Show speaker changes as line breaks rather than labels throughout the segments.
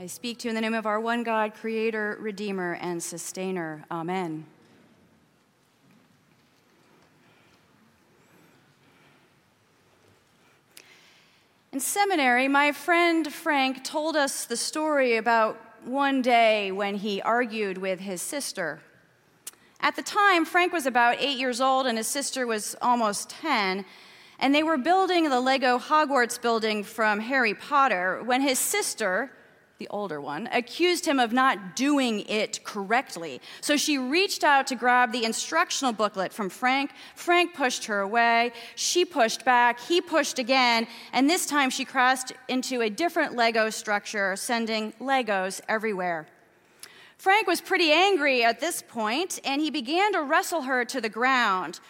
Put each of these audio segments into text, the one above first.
I speak to you in the name of our one God, Creator, Redeemer, and Sustainer. Amen. In seminary, my friend Frank told us the story about one day when he argued with his sister. At the time, Frank was about eight years old and his sister was almost 10, and they were building the Lego Hogwarts building from Harry Potter when his sister, the older one, accused him of not doing it correctly. So she reached out to grab the instructional booklet from Frank. Frank pushed her away. She pushed back. He pushed again. And this time she crashed into a different Lego structure, sending Legos everywhere. Frank was pretty angry at this point, and he began to wrestle her to the ground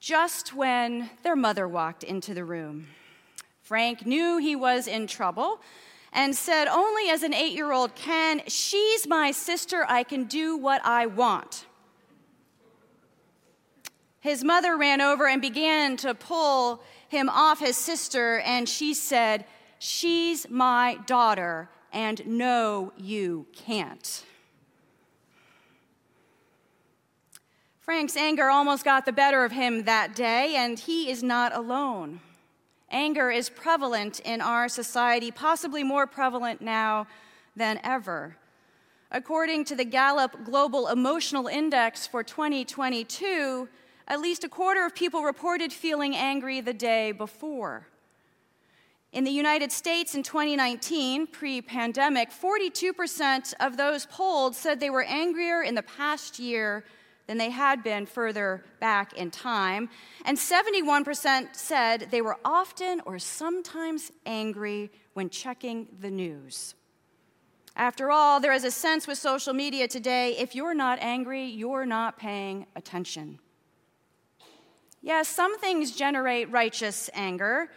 just when their mother walked into the room. Frank knew he was in trouble and said, Only as an eight year old can, she's my sister, I can do what I want. His mother ran over and began to pull him off his sister, and she said, She's my daughter, and no, you can't. Frank's anger almost got the better of him that day, and he is not alone. Anger is prevalent in our society, possibly more prevalent now than ever. According to the Gallup Global Emotional Index for 2022, at least a quarter of people reported feeling angry the day before. In the United States in 2019, pre pandemic, 42% of those polled said they were angrier in the past year than they had been further back in time. And 71% said they were often or sometimes angry when checking the news. After all, there is a sense with social media today if you're not angry, you're not paying attention. Yes, some things generate righteous anger,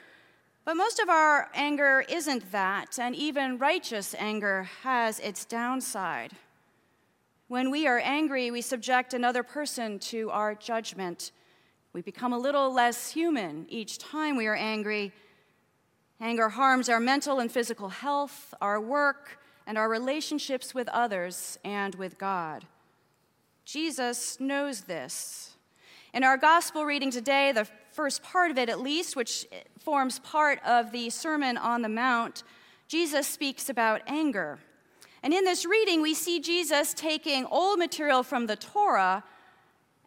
but most of our anger isn't that, and even righteous anger has its downside. When we are angry, we subject another person to our judgment. We become a little less human each time we are angry. Anger harms our mental and physical health, our work, and our relationships with others and with God. Jesus knows this. In our gospel reading today, the first part of it at least, which forms part of the Sermon on the Mount, Jesus speaks about anger. And in this reading, we see Jesus taking old material from the Torah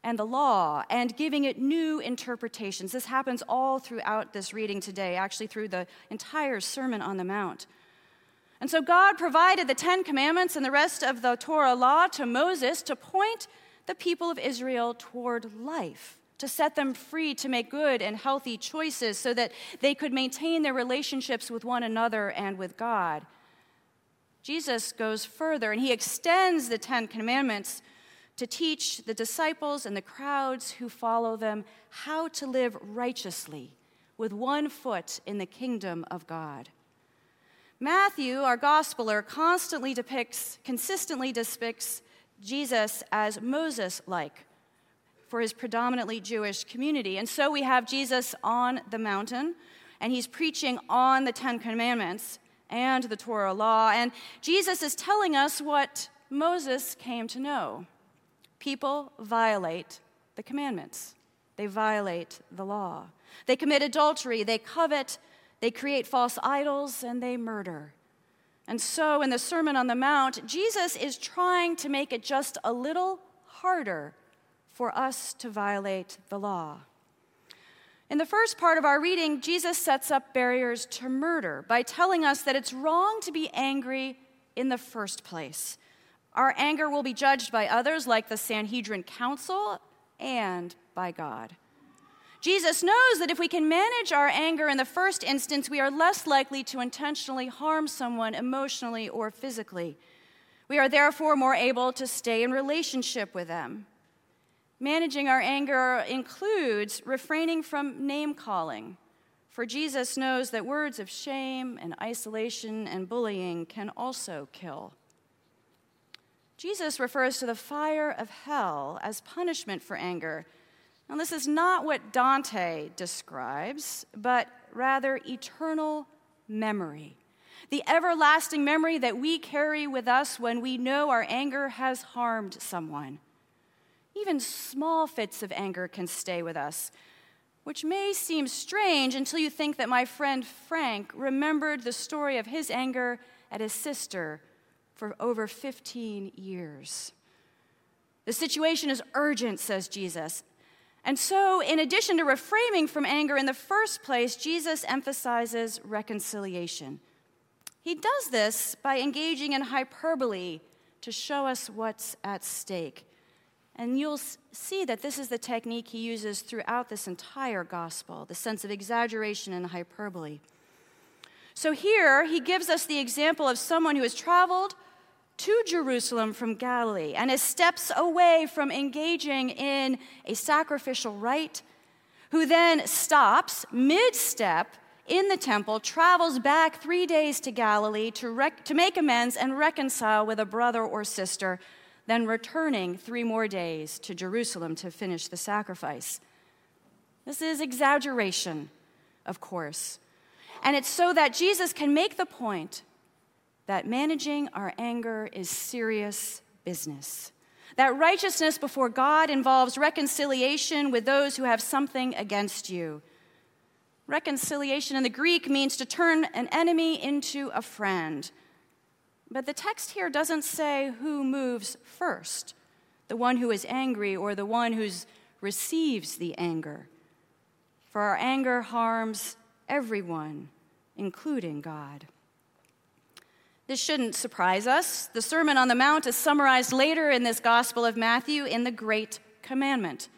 and the law and giving it new interpretations. This happens all throughout this reading today, actually, through the entire Sermon on the Mount. And so, God provided the Ten Commandments and the rest of the Torah law to Moses to point the people of Israel toward life, to set them free to make good and healthy choices so that they could maintain their relationships with one another and with God. Jesus goes further and he extends the Ten Commandments to teach the disciples and the crowds who follow them how to live righteously with one foot in the kingdom of God. Matthew, our gospeler, constantly depicts, consistently depicts Jesus as Moses like for his predominantly Jewish community. And so we have Jesus on the mountain, and he's preaching on the Ten Commandments and the Torah law. And Jesus is telling us what Moses came to know people violate the commandments, they violate the law. They commit adultery, they covet, they create false idols, and they murder. And so, in the Sermon on the Mount, Jesus is trying to make it just a little harder for us to violate the law. In the first part of our reading, Jesus sets up barriers to murder by telling us that it's wrong to be angry in the first place. Our anger will be judged by others, like the Sanhedrin Council, and by God. Jesus knows that if we can manage our anger in the first instance, we are less likely to intentionally harm someone emotionally or physically. We are therefore more able to stay in relationship with them. Managing our anger includes refraining from name calling, for Jesus knows that words of shame and isolation and bullying can also kill. Jesus refers to the fire of hell as punishment for anger. Now, this is not what Dante describes, but rather eternal memory. the everlasting memory that we carry with us when we know our anger has harmed someone. Even small fits of anger can stay with us, which may seem strange until you think that my friend Frank remembered the story of his anger at his sister for over 15 years. The situation is urgent, says Jesus. And so, in addition to refraining from anger in the first place, Jesus emphasizes reconciliation. He does this by engaging in hyperbole to show us what's at stake. And you'll see that this is the technique he uses throughout this entire gospel the sense of exaggeration and hyperbole. So here he gives us the example of someone who has traveled to Jerusalem from Galilee and is steps away from engaging in a sacrificial rite, who then stops mid step in the temple, travels back three days to Galilee to, rec- to make amends and reconcile with a brother or sister, then returning three more days to Jerusalem to finish the sacrifice. This is exaggeration, of course. And it's so that Jesus can make the point that managing our anger is serious business. That righteousness before God involves reconciliation with those who have something against you. Reconciliation in the Greek means to turn an enemy into a friend. But the text here doesn't say who moves first the one who is angry or the one who receives the anger. For our anger harms everyone, including God. This shouldn't surprise us. The Sermon on the Mount is summarized later in this Gospel of Matthew in the Great Commandment.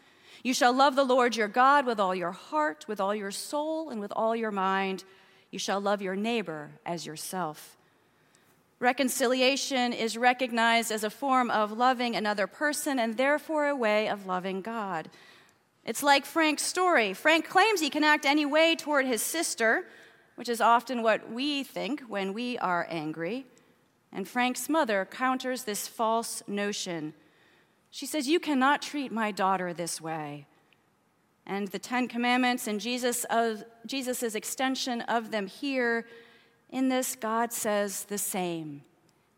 You shall love the Lord your God with all your heart, with all your soul, and with all your mind. You shall love your neighbor as yourself. Reconciliation is recognized as a form of loving another person and therefore a way of loving God. It's like Frank's story. Frank claims he can act any way toward his sister, which is often what we think when we are angry. And Frank's mother counters this false notion. She says, You cannot treat my daughter this way. And the Ten Commandments and Jesus' uh, of, Jesus's extension of them here, in this, God says the same.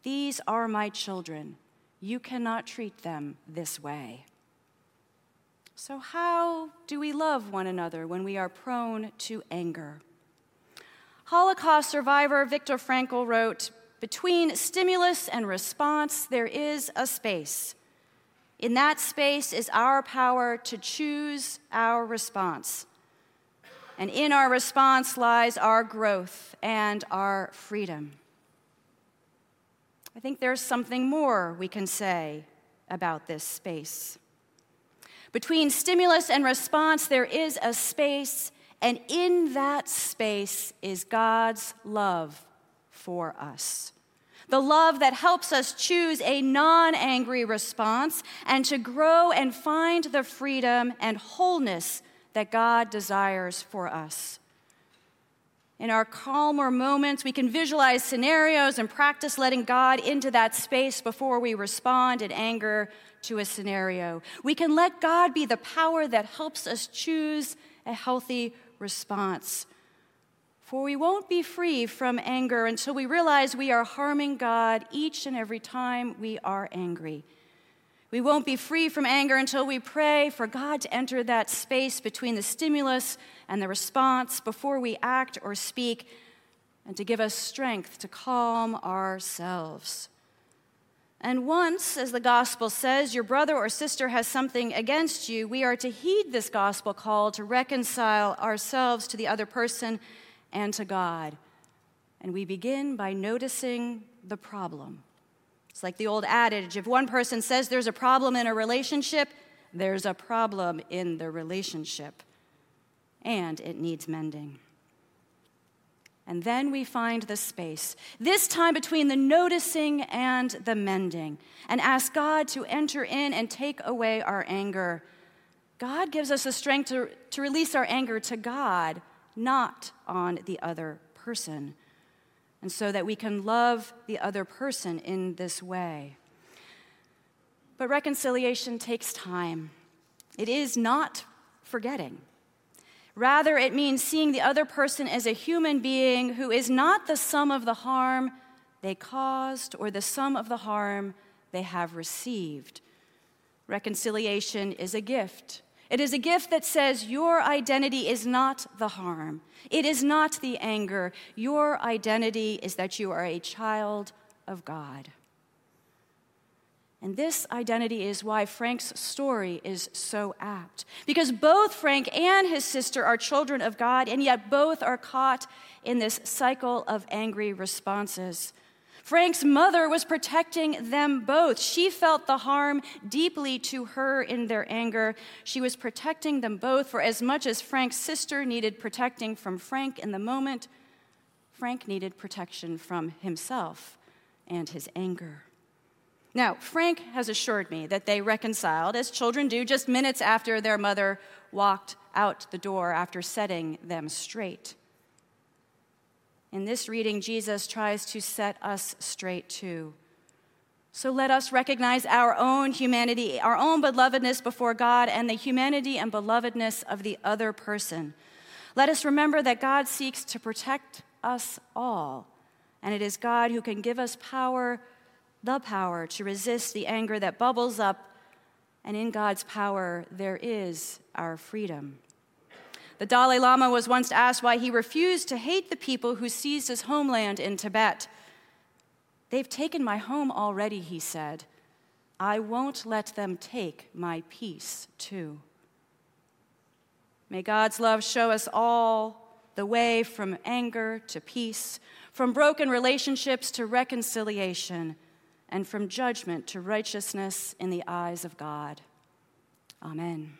These are my children. You cannot treat them this way. So, how do we love one another when we are prone to anger? Holocaust survivor Viktor Frankl wrote Between stimulus and response, there is a space. In that space is our power to choose our response. And in our response lies our growth and our freedom. I think there's something more we can say about this space. Between stimulus and response, there is a space and in that space is God's love for us. The love that helps us choose a non angry response and to grow and find the freedom and wholeness that God desires for us. In our calmer moments, we can visualize scenarios and practice letting God into that space before we respond in anger to a scenario. We can let God be the power that helps us choose a healthy response. For we won't be free from anger until we realize we are harming God each and every time we are angry. We won't be free from anger until we pray for God to enter that space between the stimulus and the response before we act or speak, and to give us strength to calm ourselves. And once, as the gospel says, your brother or sister has something against you, we are to heed this gospel call to reconcile ourselves to the other person and to God. And we begin by noticing the problem. It's like the old adage if one person says there's a problem in a relationship, there's a problem in the relationship, and it needs mending. And then we find the space, this time between the noticing and the mending, and ask God to enter in and take away our anger. God gives us the strength to, to release our anger to God, not on the other person, and so that we can love the other person in this way. But reconciliation takes time, it is not forgetting. Rather, it means seeing the other person as a human being who is not the sum of the harm they caused or the sum of the harm they have received. Reconciliation is a gift. It is a gift that says your identity is not the harm, it is not the anger. Your identity is that you are a child of God. And this identity is why Frank's story is so apt. Because both Frank and his sister are children of God, and yet both are caught in this cycle of angry responses. Frank's mother was protecting them both. She felt the harm deeply to her in their anger. She was protecting them both, for as much as Frank's sister needed protecting from Frank in the moment, Frank needed protection from himself and his anger. Now, Frank has assured me that they reconciled, as children do, just minutes after their mother walked out the door after setting them straight. In this reading, Jesus tries to set us straight too. So let us recognize our own humanity, our own belovedness before God, and the humanity and belovedness of the other person. Let us remember that God seeks to protect us all, and it is God who can give us power the power to resist the anger that bubbles up, and in God's power, there is our freedom. The Dalai Lama was once asked why he refused to hate the people who seized his homeland in Tibet. They've taken my home already, he said. I won't let them take my peace, too. May God's love show us all the way from anger to peace, from broken relationships to reconciliation and from judgment to righteousness in the eyes of God. Amen.